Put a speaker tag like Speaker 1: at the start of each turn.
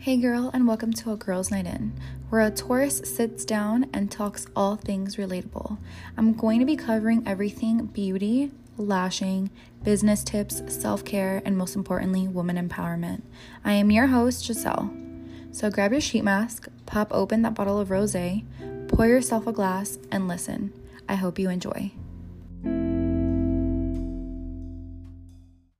Speaker 1: Hey, girl, and welcome to a girls' night in, where a Taurus sits down and talks all things relatable. I'm going to be covering everything beauty, lashing, business tips, self care, and most importantly, woman empowerment. I am your host, Giselle. So grab your sheet mask, pop open that bottle of rose, pour yourself a glass, and listen. I hope you enjoy.